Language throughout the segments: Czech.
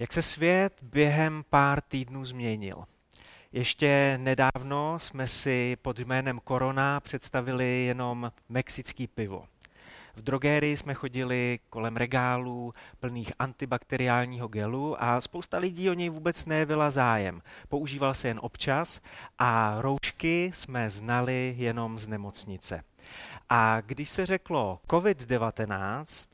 Jak se svět během pár týdnů změnil? Ještě nedávno jsme si pod jménem korona představili jenom mexický pivo. V drogérii jsme chodili kolem regálů plných antibakteriálního gelu a spousta lidí o něj vůbec nejevila zájem. Používal se jen občas a roušky jsme znali jenom z nemocnice. A když se řeklo COVID-19,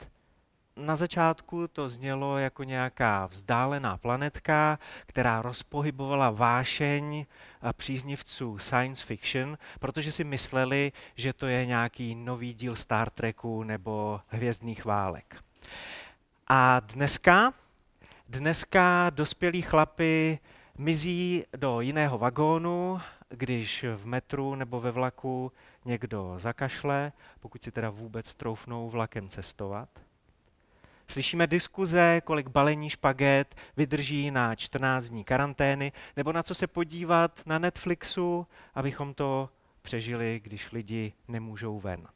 na začátku to znělo jako nějaká vzdálená planetka, která rozpohybovala vášeň příznivců science fiction, protože si mysleli, že to je nějaký nový díl Star Treku nebo Hvězdných válek. A dneska, dneska dospělí chlapy mizí do jiného vagónu, když v metru nebo ve vlaku někdo zakašle, pokud si teda vůbec troufnou vlakem cestovat – Slyšíme diskuze, kolik balení špaget vydrží na 14 dní karantény, nebo na co se podívat na Netflixu, abychom to přežili, když lidi nemůžou ven.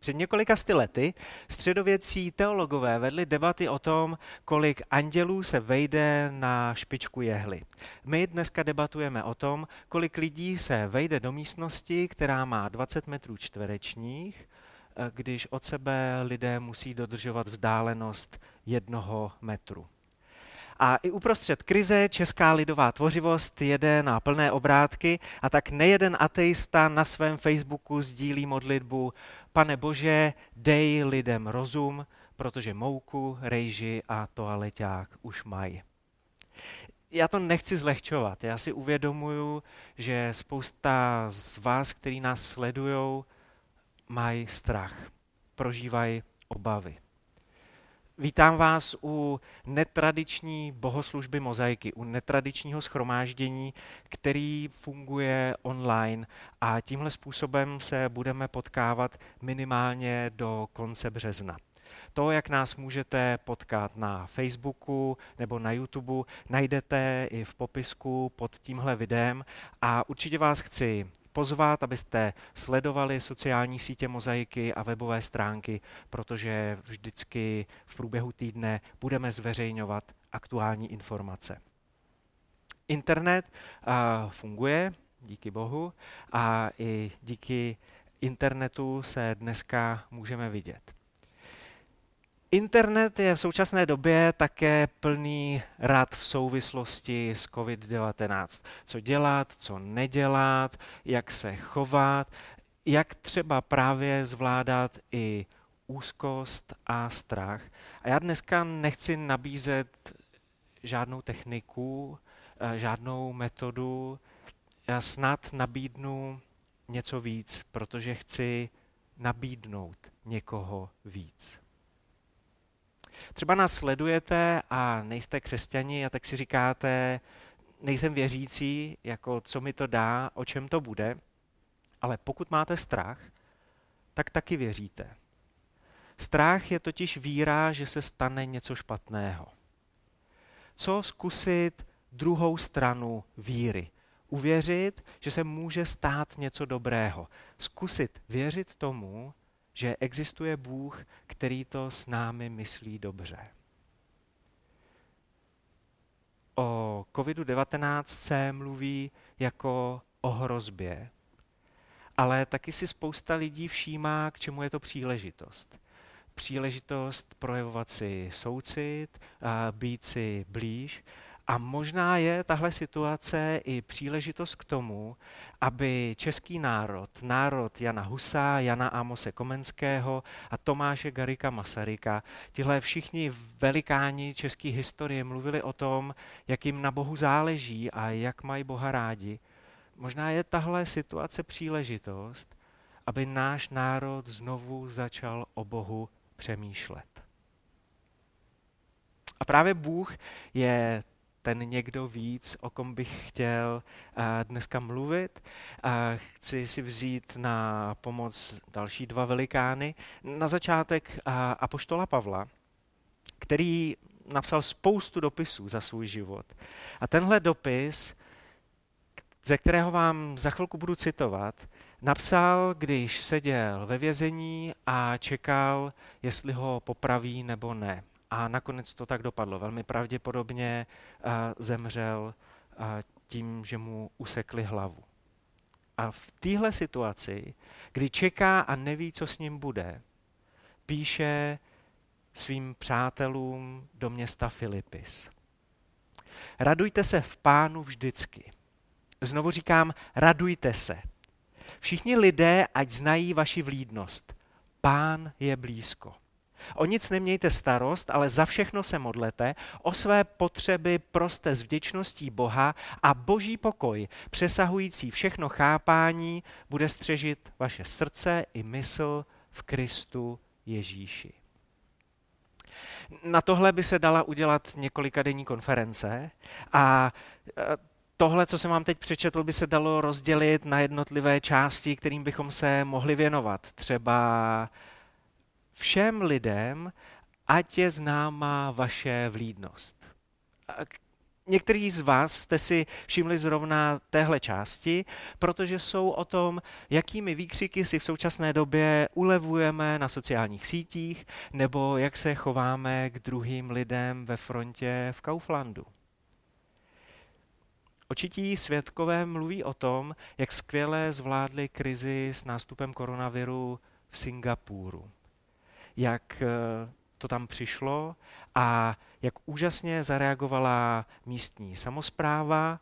Před několika sty lety středověcí teologové vedli debaty o tom, kolik andělů se vejde na špičku jehly. My dneska debatujeme o tom, kolik lidí se vejde do místnosti, která má 20 metrů čtverečních když od sebe lidé musí dodržovat vzdálenost jednoho metru. A i uprostřed krize česká lidová tvořivost jede na plné obrátky a tak nejeden ateista na svém Facebooku sdílí modlitbu Pane Bože, dej lidem rozum, protože mouku, rejži a toaleťák už mají. Já to nechci zlehčovat. Já si uvědomuju, že spousta z vás, který nás sledují, mají strach, prožívají obavy. Vítám vás u netradiční bohoslužby Mozaiky, u netradičního schromáždění, který funguje online a tímhle způsobem se budeme potkávat minimálně do konce března. To, jak nás můžete potkat na Facebooku nebo na YouTube, najdete i v popisku pod tímhle videem a určitě vás chci pozvat, abyste sledovali sociální sítě Mozaiky a webové stránky, protože vždycky v průběhu týdne budeme zveřejňovat aktuální informace. Internet uh, funguje, díky bohu, a i díky internetu se dneska můžeme vidět. Internet je v současné době také plný rad v souvislosti s COVID-19. Co dělat, co nedělat, jak se chovat, jak třeba právě zvládat i úzkost a strach. A já dneska nechci nabízet žádnou techniku, eh, žádnou metodu, já snad nabídnu něco víc, protože chci nabídnout někoho víc. Třeba nás sledujete a nejste křesťani a tak si říkáte, nejsem věřící, jako co mi to dá, o čem to bude, ale pokud máte strach, tak taky věříte. Strach je totiž víra, že se stane něco špatného. Co zkusit druhou stranu víry? Uvěřit, že se může stát něco dobrého. Zkusit věřit tomu, že existuje Bůh, který to s námi myslí dobře. O COVID-19 se mluví jako o hrozbě, ale taky si spousta lidí všímá, k čemu je to příležitost. Příležitost projevovat si soucit, být si blíž a možná je tahle situace i příležitost k tomu, aby český národ, národ Jana Husa, Jana Amose Komenského a Tomáše Garika Masaryka, tihle všichni velikáni české historie mluvili o tom, jak jim na Bohu záleží a jak mají Boha rádi. Možná je tahle situace příležitost, aby náš národ znovu začal o Bohu přemýšlet. A právě Bůh je ten někdo víc, o kom bych chtěl dneska mluvit. Chci si vzít na pomoc další dva velikány. Na začátek Apoštola Pavla, který napsal spoustu dopisů za svůj život. A tenhle dopis, ze kterého vám za chvilku budu citovat, napsal, když seděl ve vězení a čekal, jestli ho popraví nebo ne. A nakonec to tak dopadlo. Velmi pravděpodobně uh, zemřel uh, tím, že mu usekli hlavu. A v téhle situaci, kdy čeká a neví, co s ním bude, píše svým přátelům do města Filipis. Radujte se v pánu vždycky. Znovu říkám, radujte se. Všichni lidé, ať znají vaši vlídnost. Pán je blízko. O nic nemějte starost, ale za všechno se modlete, o své potřeby proste s vděčností Boha a boží pokoj, přesahující všechno chápání, bude střežit vaše srdce i mysl v Kristu Ježíši. Na tohle by se dala udělat několika denní konference a e, tohle, co jsem vám teď přečetl, by se dalo rozdělit na jednotlivé části, kterým bychom se mohli věnovat. Třeba všem lidem, ať je známa vaše vlídnost. Někteří z vás jste si všimli zrovna téhle části, protože jsou o tom, jakými výkřiky si v současné době ulevujeme na sociálních sítích, nebo jak se chováme k druhým lidem ve frontě v Kauflandu. Očití svědkové mluví o tom, jak skvěle zvládli krizi s nástupem koronaviru v Singapuru. Jak eh, to tam přišlo a jak úžasně zareagovala místní samozpráva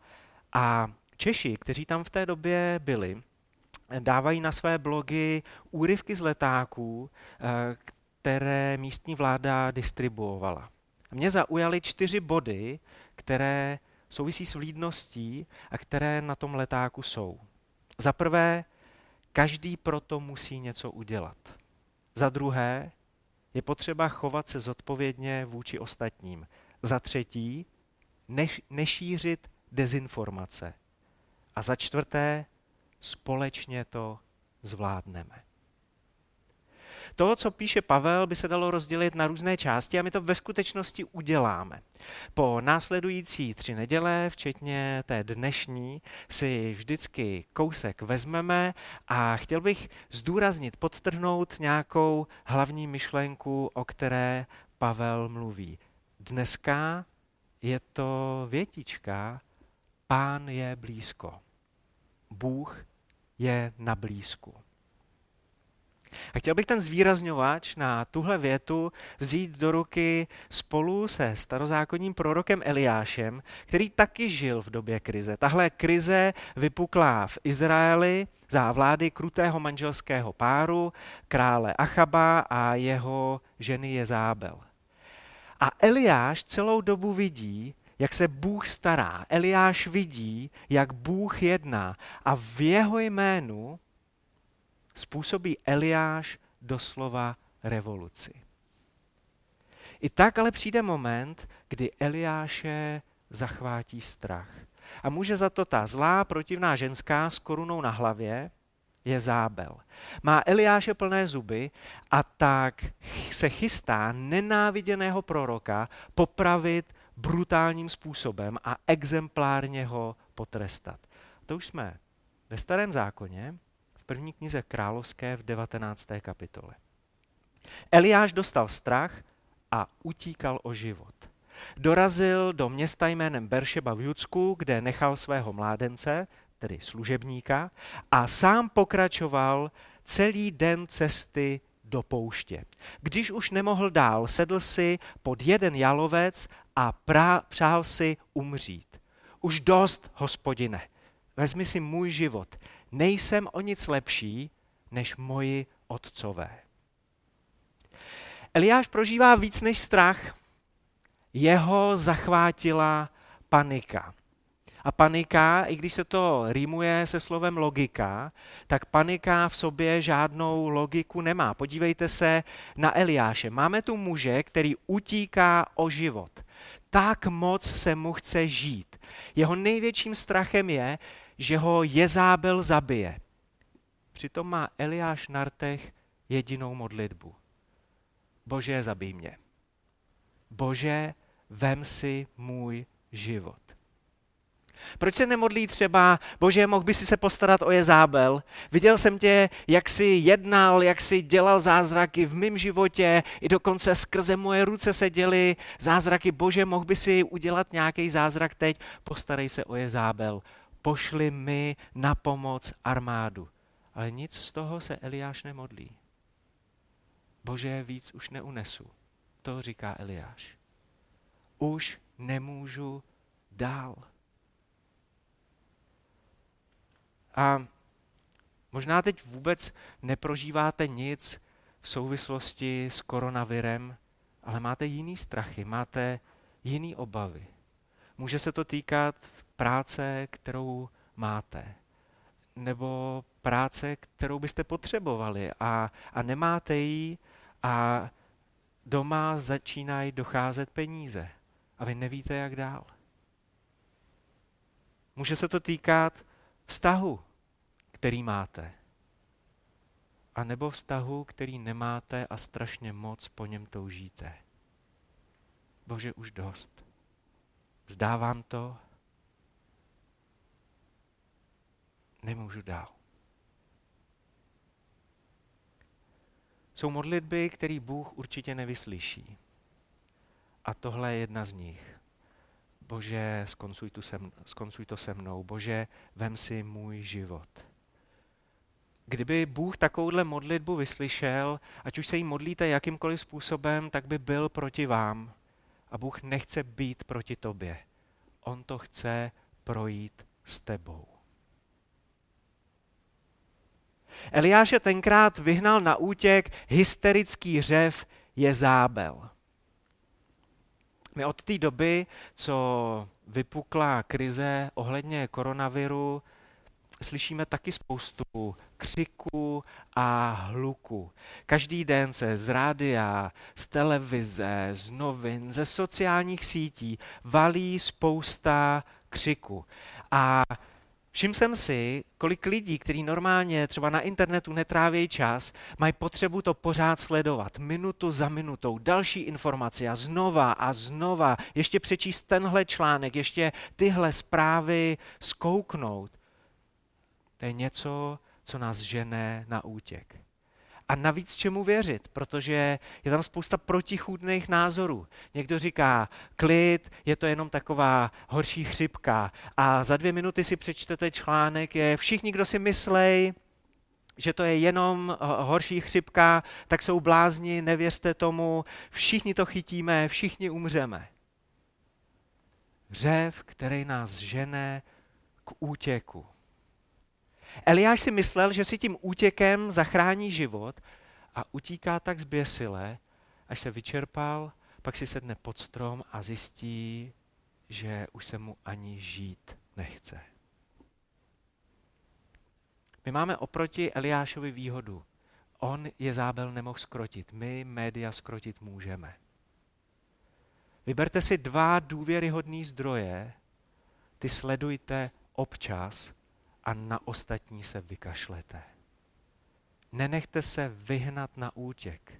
a Češi, kteří tam v té době byli, dávají na své blogy úryvky z letáků, eh, které místní vláda distribuovala. Mě zaujaly čtyři body, které souvisí s vlídností a které na tom letáku jsou. Za prvé, každý proto musí něco udělat. Za druhé, je potřeba chovat se zodpovědně vůči ostatním. Za třetí, neš, nešířit dezinformace. A za čtvrté, společně to zvládneme. To, co píše Pavel, by se dalo rozdělit na různé části a my to ve skutečnosti uděláme. Po následující tři neděle, včetně té dnešní, si vždycky kousek vezmeme a chtěl bych zdůraznit, podtrhnout nějakou hlavní myšlenku, o které Pavel mluví. Dneska je to větička, pán je blízko. Bůh je na blízku. A chtěl bych ten zvýrazňovač na tuhle větu vzít do ruky spolu se starozákonním prorokem Eliášem, který taky žil v době krize. Tahle krize vypukla v Izraeli za vlády krutého manželského páru, krále Achaba a jeho ženy Jezábel. A Eliáš celou dobu vidí, jak se Bůh stará. Eliáš vidí, jak Bůh jedná a v jeho jménu způsobí Eliáš doslova revoluci. I tak ale přijde moment, kdy Eliáše zachvátí strach. A může za to ta zlá protivná ženská s korunou na hlavě, je zábel. Má Eliáše plné zuby a tak se chystá nenáviděného proroka popravit brutálním způsobem a exemplárně ho potrestat. To už jsme ve starém zákoně první knize královské v 19. kapitole. Eliáš dostal strach a utíkal o život. Dorazil do města jménem Beršeba v Judsku, kde nechal svého mládence, tedy služebníka, a sám pokračoval celý den cesty do pouště. Když už nemohl dál, sedl si pod jeden jalovec a prá, přál si umřít. Už dost, hospodine, vezmi si můj život, nejsem o nic lepší než moji otcové. Eliáš prožívá víc než strach. Jeho zachvátila panika. A panika, i když se to rýmuje se slovem logika, tak panika v sobě žádnou logiku nemá. Podívejte se na Eliáše. Máme tu muže, který utíká o život. Tak moc se mu chce žít. Jeho největším strachem je, že ho Jezábel zabije. Přitom má Eliáš na rtech jedinou modlitbu. Bože, zabij mě. Bože, vem si můj život. Proč se nemodlí třeba, bože, mohl by si se postarat o Jezábel? Viděl jsem tě, jak jsi jednal, jak jsi dělal zázraky v mém životě, i dokonce skrze moje ruce se děly zázraky. Bože, mohl by si udělat nějaký zázrak teď? Postarej se o Jezábel. Pošli mi na pomoc armádu. Ale nic z toho se Eliáš nemodlí. Bože, víc už neunesu. To říká Eliáš. Už nemůžu dál. A možná teď vůbec neprožíváte nic v souvislosti s koronavirem, ale máte jiný strachy, máte jiný obavy. Může se to týkat práce, kterou máte, nebo práce, kterou byste potřebovali a, a nemáte ji a doma začínají docházet peníze a vy nevíte, jak dál. Může se to týkat vztahu, který máte. A nebo vztahu, který nemáte a strašně moc po něm toužíte. Bože, už dost. Vzdávám to. Nemůžu dál. Jsou modlitby, které Bůh určitě nevyslyší. A tohle je jedna z nich. Bože, skoncuj, tu se, skoncuj to se mnou. Bože, vem si můj život. Kdyby Bůh takovouhle modlitbu vyslyšel, ať už se jí modlíte jakýmkoliv způsobem, tak by byl proti vám. A Bůh nechce být proti tobě. On to chce projít s tebou. Eliáše tenkrát vyhnal na útěk hysterický řev Jezábel. My od té doby, co vypukla krize ohledně koronaviru, slyšíme taky spoustu křiku a hluku. Každý den se z rádia, z televize, z novin, ze sociálních sítí valí spousta křiku. A Všiml jsem si, kolik lidí, kteří normálně třeba na internetu netrávějí čas, mají potřebu to pořád sledovat, minutu za minutou, další informace a znova a znova, ještě přečíst tenhle článek, ještě tyhle zprávy zkouknout. To je něco, co nás žene na útěk. A navíc čemu věřit, protože je tam spousta protichůdných názorů. Někdo říká, klid, je to jenom taková horší chřipka. A za dvě minuty si přečtete článek, je všichni, kdo si myslej, že to je jenom eh, horší chřipka, tak jsou blázni, nevěřte tomu, všichni to chytíme, všichni umřeme. Řev, který nás žene k útěku. Eliáš si myslel, že si tím útěkem zachrání život a utíká tak zběsile, až se vyčerpal, pak si sedne pod strom a zjistí, že už se mu ani žít nechce. My máme oproti Eliášovi výhodu. On je zábel nemohl skrotit. My média skrotit můžeme. Vyberte si dva důvěryhodné zdroje, ty sledujte občas a na ostatní se vykašlete. Nenechte se vyhnat na útěk.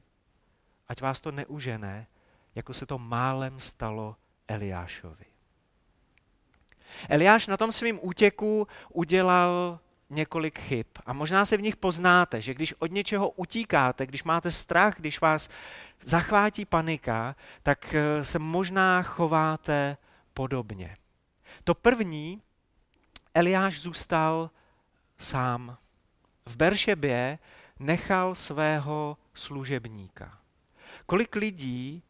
Ať vás to neužene, jako se to málem stalo Eliášovi. Eliáš na tom svým útěku udělal několik chyb. A možná se v nich poznáte, že když od něčeho utíkáte, když máte strach, když vás zachvátí panika, tak eh, se možná chováte podobně. To první Eliáš zůstal sám. V Beršebě nechal svého služebníka. Kolik lidí,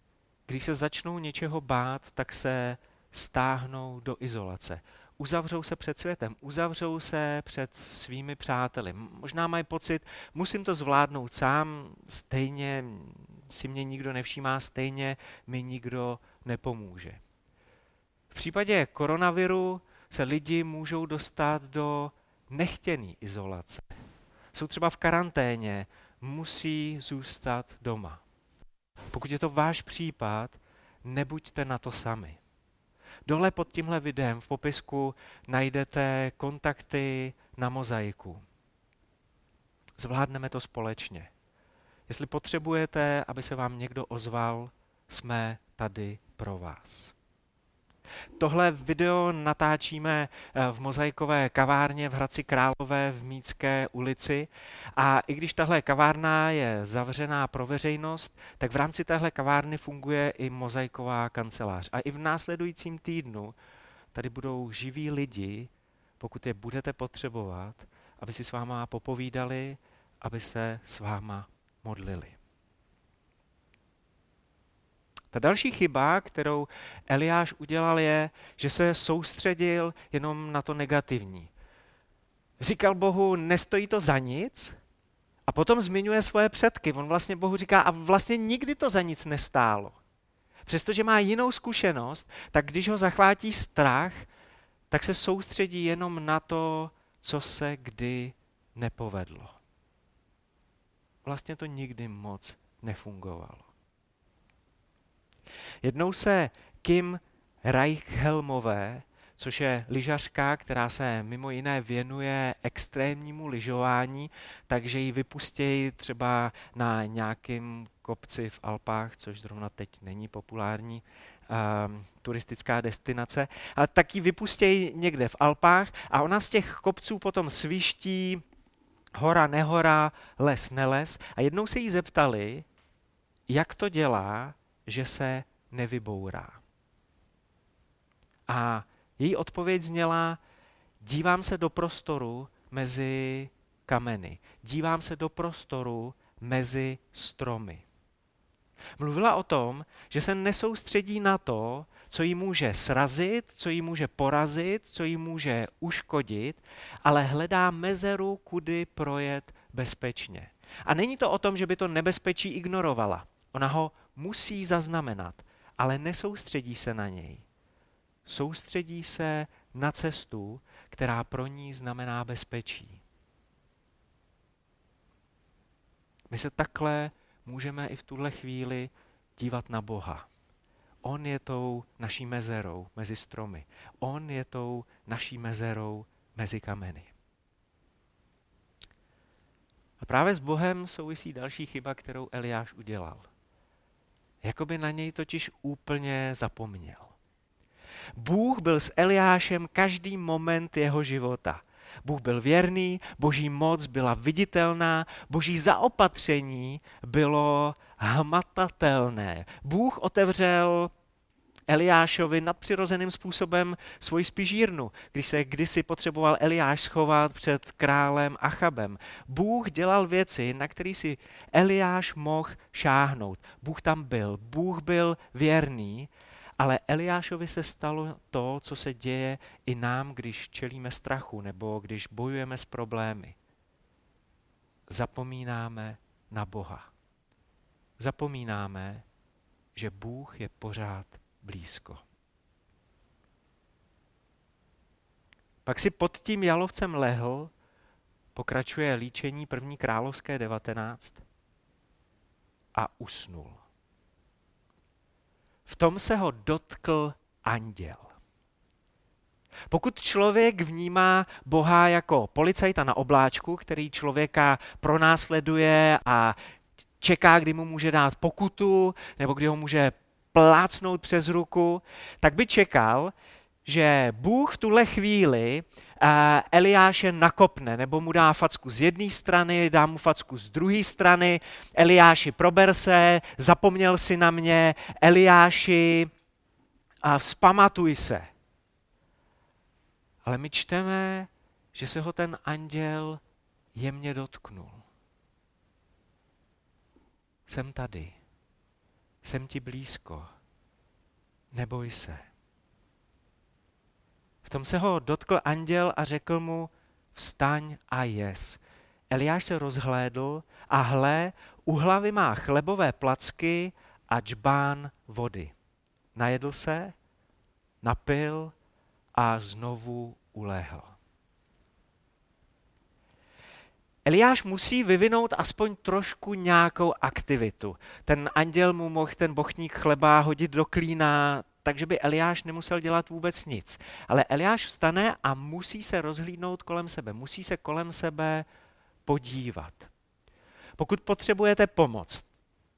když se začnou něčeho bát, tak se stáhnou do izolace. Uzavřou se před světem, uzavřou se před svými přáteli. Možná mají pocit, musím to zvládnout sám, stejně si mě nikdo nevšímá, stejně mi nikdo nepomůže. V případě koronaviru se lidi můžou dostat do nechtěné izolace. Jsou třeba v karanténě, musí zůstat doma. Pokud je to váš případ, nebuďte na to sami. Dole pod tímhle videem v popisku najdete kontakty na mozaiku. Zvládneme to společně. Jestli potřebujete, aby se vám někdo ozval, jsme tady pro vás. Tohle video natáčíme eh, v mozaikové kavárně v Hradci Králové v Mícké ulici a i když tahle kavárna je zavřená pro veřejnost, tak v rámci téhle kavárny funguje i mozaiková kancelář. A i v následujícím týdnu tady budou živí lidi, pokud je budete potřebovat, aby si s váma popovídali, aby se s váma modlili. Ta další chyba, kterou Eliáš udělal, je, že se soustředil jenom na to negativní. Říkal Bohu, nestojí to za nic, a potom zmiňuje svoje předky. On vlastně Bohu říká, a vlastně nikdy to za nic nestálo. Přestože má jinou zkušenost, tak když ho zachvátí strach, tak se soustředí jenom na to, co se kdy nepovedlo. Vlastně to nikdy moc nefungovalo. Jednou se Kim Reichhelmové, což je lyžařka, která se mimo jiné věnuje extrémnímu lyžování, takže ji vypustějí třeba na nějakém kopci v Alpách, což zrovna teď není populární um, turistická destinace, ale taky vypustějí někde v Alpách a ona z těch kopců potom sviští hora, nehora, les, neles. A jednou se jí zeptali, jak to dělá, že se nevybourá. A její odpověď zněla, dívám se do prostoru mezi kameny, dívám se do prostoru mezi stromy. Mluvila o tom, že se nesoustředí na to, co jí může srazit, co jí může porazit, co jí může uškodit, ale hledá mezeru, kudy projet bezpečně. A není to o tom, že by to nebezpečí ignorovala. Ona ho musí zaznamenat, ale nesoustředí se na něj. Soustředí se na cestu, která pro ní znamená bezpečí. My se takhle můžeme i v tuhle chvíli dívat na Boha. On je tou naší mezerou mezi stromy. On je tou naší mezerou mezi kameny. A právě s Bohem souvisí další chyba, kterou Eliáš udělal. Jakoby na něj totiž úplně zapomněl. Bůh byl s Eliášem každý moment jeho života. Bůh byl věrný, boží moc byla viditelná, boží zaopatření bylo hmatatelné. Bůh otevřel Eliášovi nadpřirozeným způsobem svoji spižírnu, když se kdysi potřeboval Eliáš schovat před králem Achabem. Bůh dělal věci, na které si Eliáš mohl šáhnout. Bůh tam byl, Bůh byl věrný, ale Eliášovi se stalo to, co se děje i nám, když čelíme strachu nebo když bojujeme s problémy. Zapomínáme na Boha. Zapomínáme, že Bůh je pořád blízko. Pak si pod tím jalovcem lehl, pokračuje líčení první královské 19 a usnul. V tom se ho dotkl anděl. Pokud člověk vnímá Boha jako policajta na obláčku, který člověka pronásleduje a čeká, kdy mu může dát pokutu, nebo kdy ho může plácnout přes ruku, tak by čekal, že Bůh v tuhle chvíli uh, Eliáše nakopne, nebo mu dá facku z jedné strany, dá mu facku z druhé strany, Eliáši prober se, zapomněl si na mě, Eliáši a vzpamatuj se. Ale my čteme, že se ho ten anděl jemně dotknul. Jsem tady jsem ti blízko, neboj se. V tom se ho dotkl anděl a řekl mu, vstaň a jes. Eliáš se rozhlédl a hle, u hlavy má chlebové placky a džbán vody. Najedl se, napil a znovu ulehl. Eliáš musí vyvinout aspoň trošku nějakou aktivitu. Ten anděl mu mohl ten bochník chleba hodit do klína, takže by Eliáš nemusel dělat vůbec nic. Ale Eliáš vstane a musí se rozhlídnout kolem sebe, musí se kolem sebe podívat. Pokud potřebujete pomoc,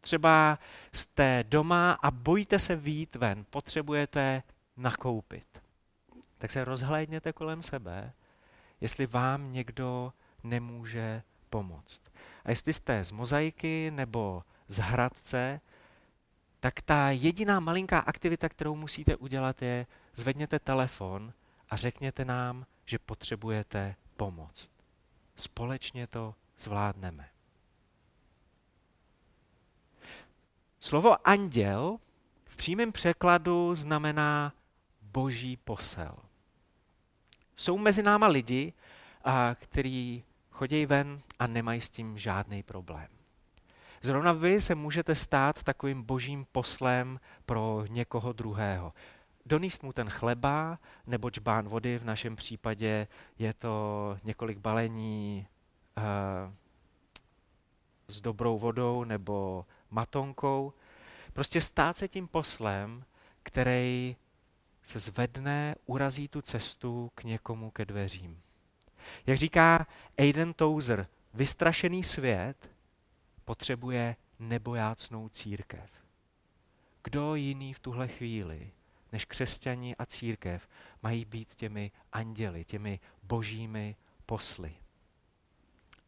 třeba jste doma a bojíte se výjít ven, potřebujete nakoupit, tak se rozhlédněte kolem sebe, jestli vám někdo nemůže pomoct. A jestli jste z mozaiky nebo z hradce, tak ta jediná malinká aktivita, kterou musíte udělat, je zvedněte telefon a řekněte nám, že potřebujete pomoc. Společně to zvládneme. Slovo anděl v přímém překladu znamená boží posel. Jsou mezi náma lidi, a, který chodí ven a nemají s tím žádný problém. Zrovna vy se můžete stát takovým božím poslem pro někoho druhého. Doníst mu ten chleba nebo čbán vody, v našem případě je to několik balení uh, s dobrou vodou nebo matonkou. Prostě stát se tím poslem, který se zvedne, urazí tu cestu k někomu ke dveřím. Jak říká Aiden Tozer, vystrašený svět potřebuje nebojácnou církev. Kdo jiný v tuhle chvíli, než křesťani a církev, mají být těmi anděli, těmi božími posly?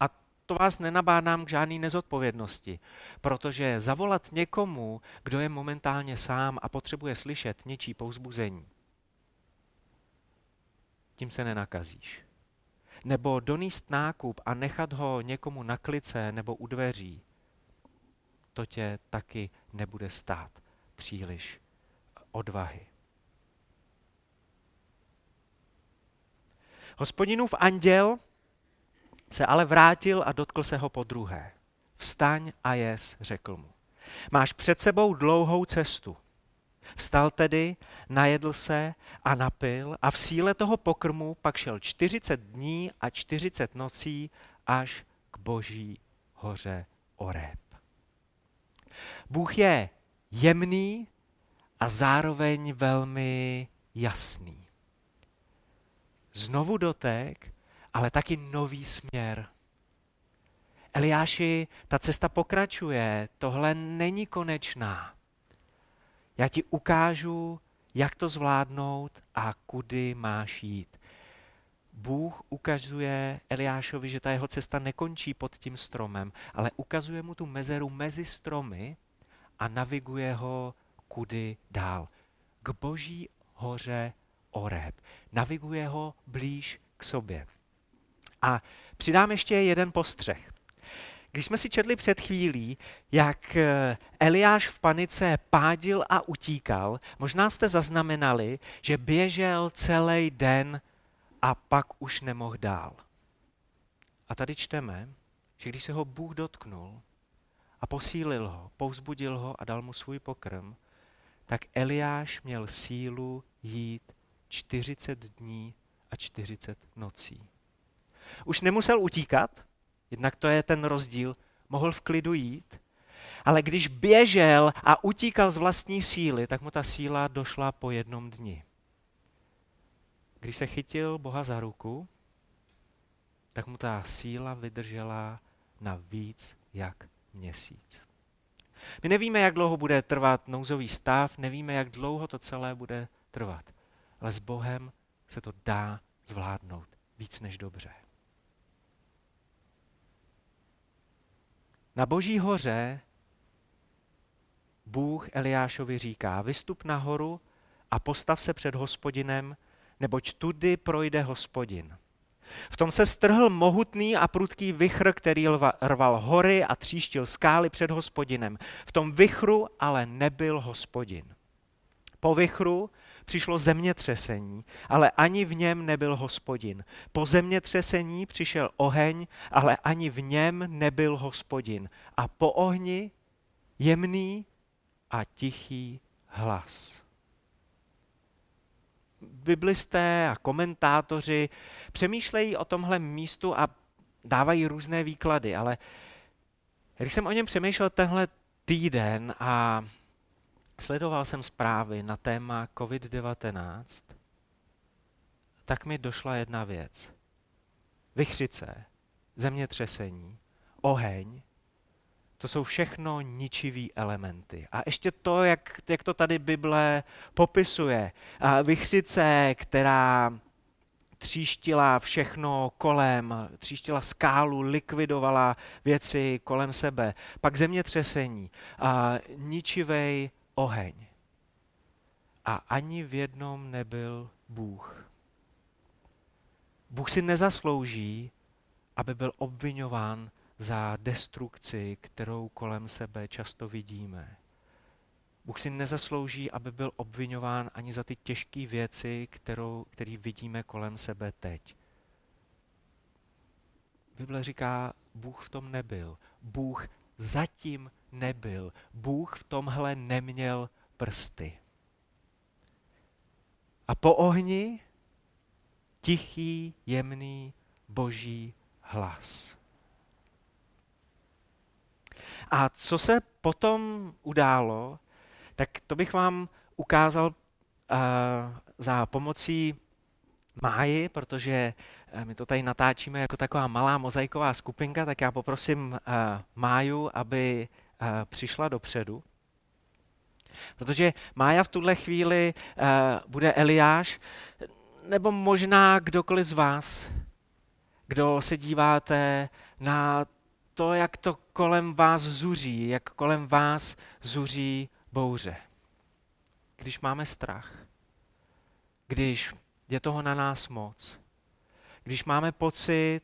A to vás nenabádám k žádné nezodpovědnosti, protože zavolat někomu, kdo je momentálně sám a potřebuje slyšet něčí pouzbuzení, tím se nenakazíš nebo doníst nákup a nechat ho někomu na klice nebo u dveří, to tě taky nebude stát příliš odvahy. Hospodinův anděl se ale vrátil a dotkl se ho po druhé. Vstaň a jes, řekl mu. Máš před sebou dlouhou cestu. Vstal tedy, najedl se a napil a v síle toho pokrmu pak šel 40 dní a 40 nocí až k boží hoře Oreb. Bůh je jemný a zároveň velmi jasný. Znovu dotek, ale taky nový směr. Eliáši, ta cesta pokračuje, tohle není konečná. Já ti ukážu, jak to zvládnout a kudy máš jít. Bůh ukazuje Eliášovi, že ta jeho cesta nekončí pod tím stromem, ale ukazuje mu tu mezeru mezi stromy a naviguje ho kudy dál. K boží hoře Oreb. Naviguje ho blíž k sobě. A přidám ještě jeden postřeh. Když jsme si četli před chvílí, jak eh, Eliáš v panice pádil a utíkal, možná jste zaznamenali, že běžel celý den a pak už nemohl dál. A tady čteme, že když se ho Bůh dotknul a posílil ho, povzbudil ho a dal mu svůj pokrm, tak Eliáš měl sílu jít 40 dní a 40 nocí. Už nemusel utíkat, Jednak to je ten rozdíl. Mohl v klidu jít, ale když běžel a utíkal z vlastní síly, tak mu ta síla došla po jednom dni. Když se chytil Boha za ruku, tak mu ta síla vydržela na víc jak měsíc. My nevíme, jak dlouho bude trvat nouzový stav, nevíme, jak dlouho to celé bude trvat, ale s Bohem se to dá zvládnout víc než dobře. Na boží hoře Bůh Eliášovi říká, vystup nahoru a postav se před hospodinem, neboť tudy projde hospodin. V tom se strhl mohutný a prudký vichr, který rval hory a tříštil skály před hospodinem. V tom vichru ale nebyl hospodin. Po vichru přišlo zemětřesení, ale ani v něm nebyl hospodin. Po zemětřesení přišel oheň, ale ani v něm nebyl hospodin. A po ohni jemný a tichý hlas. Biblisté a komentátoři přemýšlejí o tomhle místu a dávají různé výklady, ale když jsem o něm přemýšlel tenhle týden a sledoval jsem zprávy na téma COVID-19, tak mi došla jedna věc. Vychřice, zemětřesení, oheň, to jsou všechno ničivý elementy. A ještě to, jak, jak to tady Bible popisuje. Vychřice, která tříštila všechno kolem, tříštila skálu, likvidovala věci kolem sebe. Pak zemětřesení, a ničivej oheň. A ani v jednom nebyl Bůh. Bůh si nezaslouží, aby byl obvinován za destrukci, kterou kolem sebe často vidíme. Bůh si nezaslouží, aby byl obvinován ani za ty těžké věci, kterou, který vidíme kolem sebe teď. Bible říká, Bůh v tom nebyl. Bůh zatím nebyl. Bůh v tomhle neměl prsty. A po ohni tichý, jemný, boží hlas. A co se potom událo, tak to bych vám ukázal uh, za pomocí Máji, protože eh, my to tady natáčíme jako taková malá mozaiková skupinka, tak já poprosím uh, Máju, aby přišla dopředu. Protože Mája v tuhle chvíli uh, bude Eliáš, nebo možná kdokoliv z vás, kdo se díváte na to, jak to kolem vás zuří, jak kolem vás zuří bouře. Když máme strach, když je toho na nás moc, když máme pocit,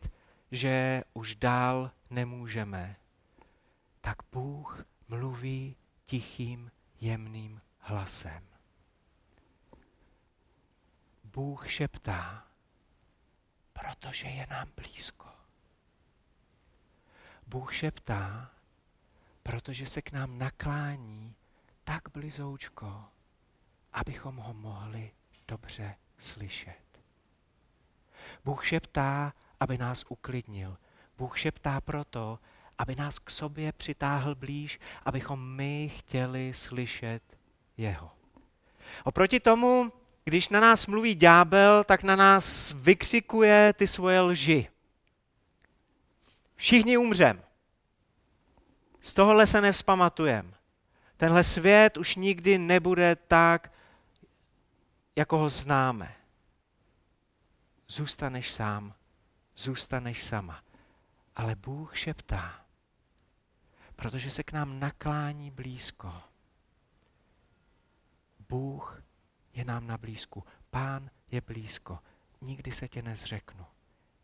že už dál nemůžeme, tak Bůh mluví tichým, jemným hlasem. Bůh šeptá, protože je nám blízko. Bůh šeptá, protože se k nám naklání tak blizoučko, abychom ho mohli dobře slyšet. Bůh šeptá, aby nás uklidnil. Bůh šeptá proto, aby nás k sobě přitáhl blíž, abychom my chtěli slyšet jeho. Oproti tomu, když na nás mluví ďábel, tak na nás vykřikuje ty svoje lži. Všichni umřem. Z tohohle se nevzpamatujeme. Tenhle svět už nikdy nebude tak, jako ho známe. Zůstaneš sám, zůstaneš sama. Ale Bůh šeptá, protože se k nám naklání blízko. Bůh je nám na blízku. Pán je blízko. Nikdy se tě nezřeknu.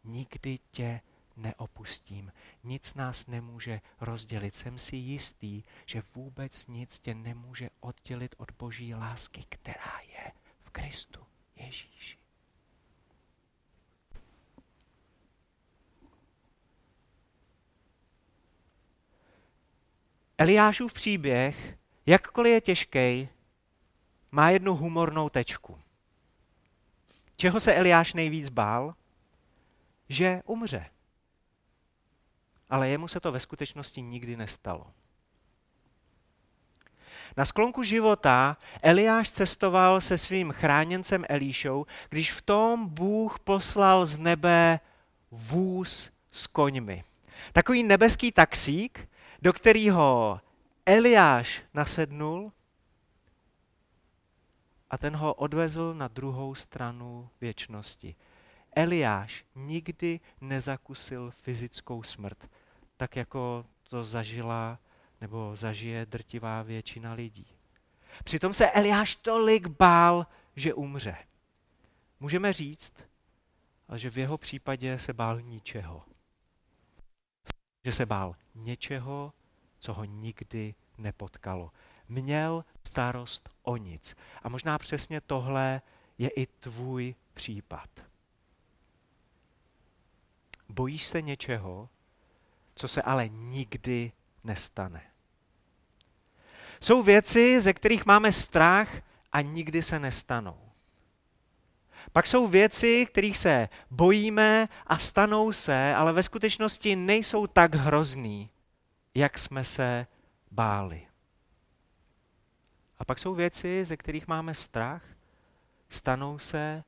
Nikdy tě neopustím. Nic nás nemůže rozdělit. Jsem si jistý, že vůbec nic tě nemůže oddělit od boží lásky, která je v Kristu Ježíši. Eliášův příběh, jakkoliv je těžký, má jednu humornou tečku. Čeho se Eliáš nejvíc bál? Že umře ale jemu se to ve skutečnosti nikdy nestalo. Na sklonku života Eliáš cestoval se svým chráněncem Elíšou, když v tom Bůh poslal z nebe vůz s koňmi. Takový nebeský taxík, do kterého Eliáš nasednul a ten ho odvezl na druhou stranu věčnosti. Eliáš nikdy nezakusil fyzickou smrt, tak jako to zažila nebo zažije drtivá většina lidí. Přitom se Eliáš tolik bál, že umře. Můžeme říct, že v jeho případě se bál ničeho. Že se bál něčeho, co ho nikdy nepotkalo. Měl starost o nic. A možná přesně tohle je i tvůj případ. Bojíš se něčeho, co se ale nikdy nestane. Jsou věci, ze kterých máme strach a nikdy se nestanou. Pak jsou věci, kterých se bojíme a stanou se, ale ve skutečnosti nejsou tak hrozný, jak jsme se báli. A pak jsou věci, ze kterých máme strach, stanou se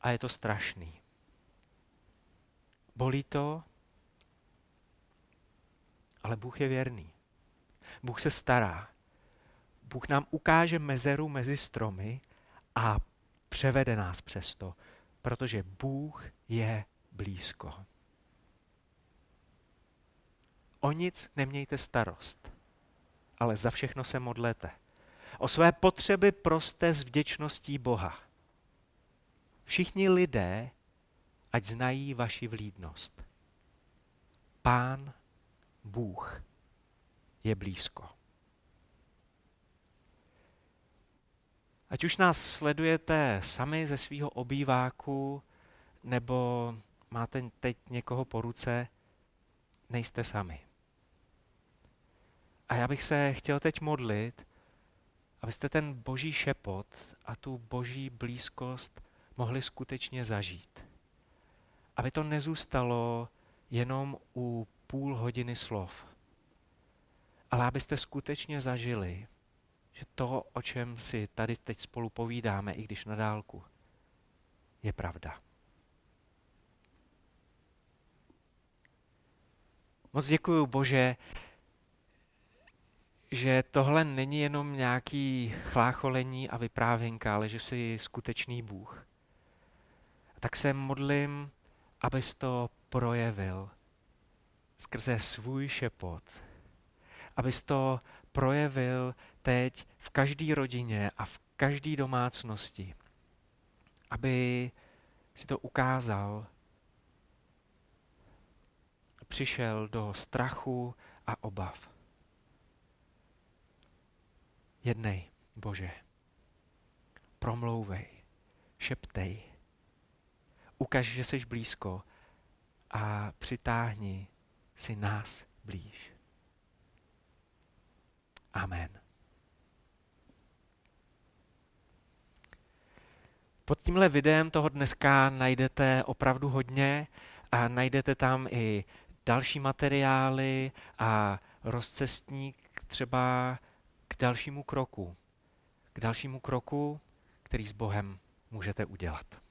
a je to strašný. Bolí to, Ale Bůh je věrný. Bůh se stará. Bůh nám ukáže mezeru mezi stromy a převede nás přesto, protože Bůh je blízko. O nic nemějte starost, ale za všechno se modlete. O své potřeby proste s vděčností Boha. Všichni lidé, ať znají vaši vlídnost. Pán Bůh je blízko. Ať už nás sledujete sami ze svého obýváku, nebo máte teď někoho po ruce, nejste sami. A já bych se chtěl teď modlit, abyste ten boží šepot a tu boží blízkost mohli skutečně zažít. Aby to nezůstalo jenom u půl hodiny slov, ale abyste skutečně zažili, že to, o čem si tady teď spolu povídáme, i když na dálku, je pravda. Moc děkuji, Bože, že tohle není jenom nějaký chlácholení a vyprávěnka, ale že jsi skutečný Bůh. A tak se modlím, abys to projevil skrze svůj šepot, abys to projevil teď v každé rodině a v každé domácnosti, aby si to ukázal, přišel do strachu a obav. Jednej, Bože, promlouvej, šeptej, ukaž, že jsi blízko a přitáhni si nás blíž. Amen. Pod tímhle videem toho dneska najdete opravdu hodně a najdete tam i další materiály a rozcestník třeba k dalšímu kroku. K dalšímu kroku, který s Bohem můžete udělat.